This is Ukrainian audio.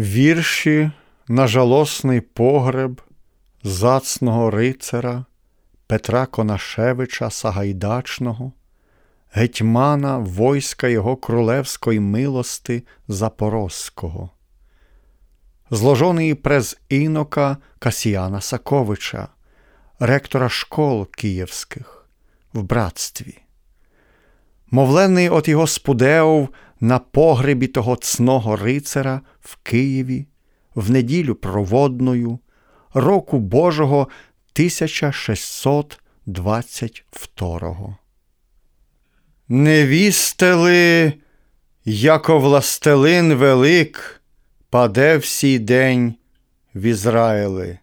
Вірші на жалосний погреб зацного рицара Петра Конашевича Сагайдачного, гетьмана войска його королевської милости Запорозького, зложений през інока Касіяна Саковича, ректора школ київських в братстві. Мовлений от його спудеов на погребі того цного рицара в Києві в неділю проводною, року Божого 1622. Не вістели, яко властелин велик, паде всій день в Ізраїли.